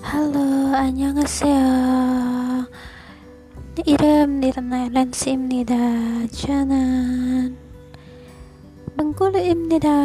Halo, anya ngeseo. Irem di tanah dan sim nida, jangan bengkulu im nida.